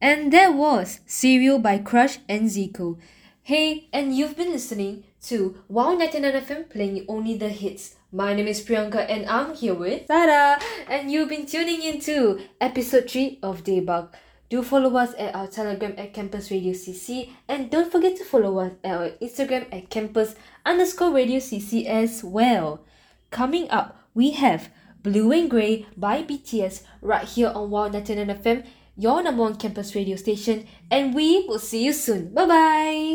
And that was Cereal by Crush and Zico. Hey, and you've been listening to Wow 99 FM playing only the hits. My name is Priyanka and I'm here with Sarah. And you've been tuning into episode 3 of Daebak. Do follow us at our Telegram at Campus Radio CC and don't forget to follow us at our Instagram at campus underscore radio CC as well. Coming up, we have Blue and Grey by BTS right here on Wow 99 FM, your number one campus radio station, and we will see you soon. Bye bye!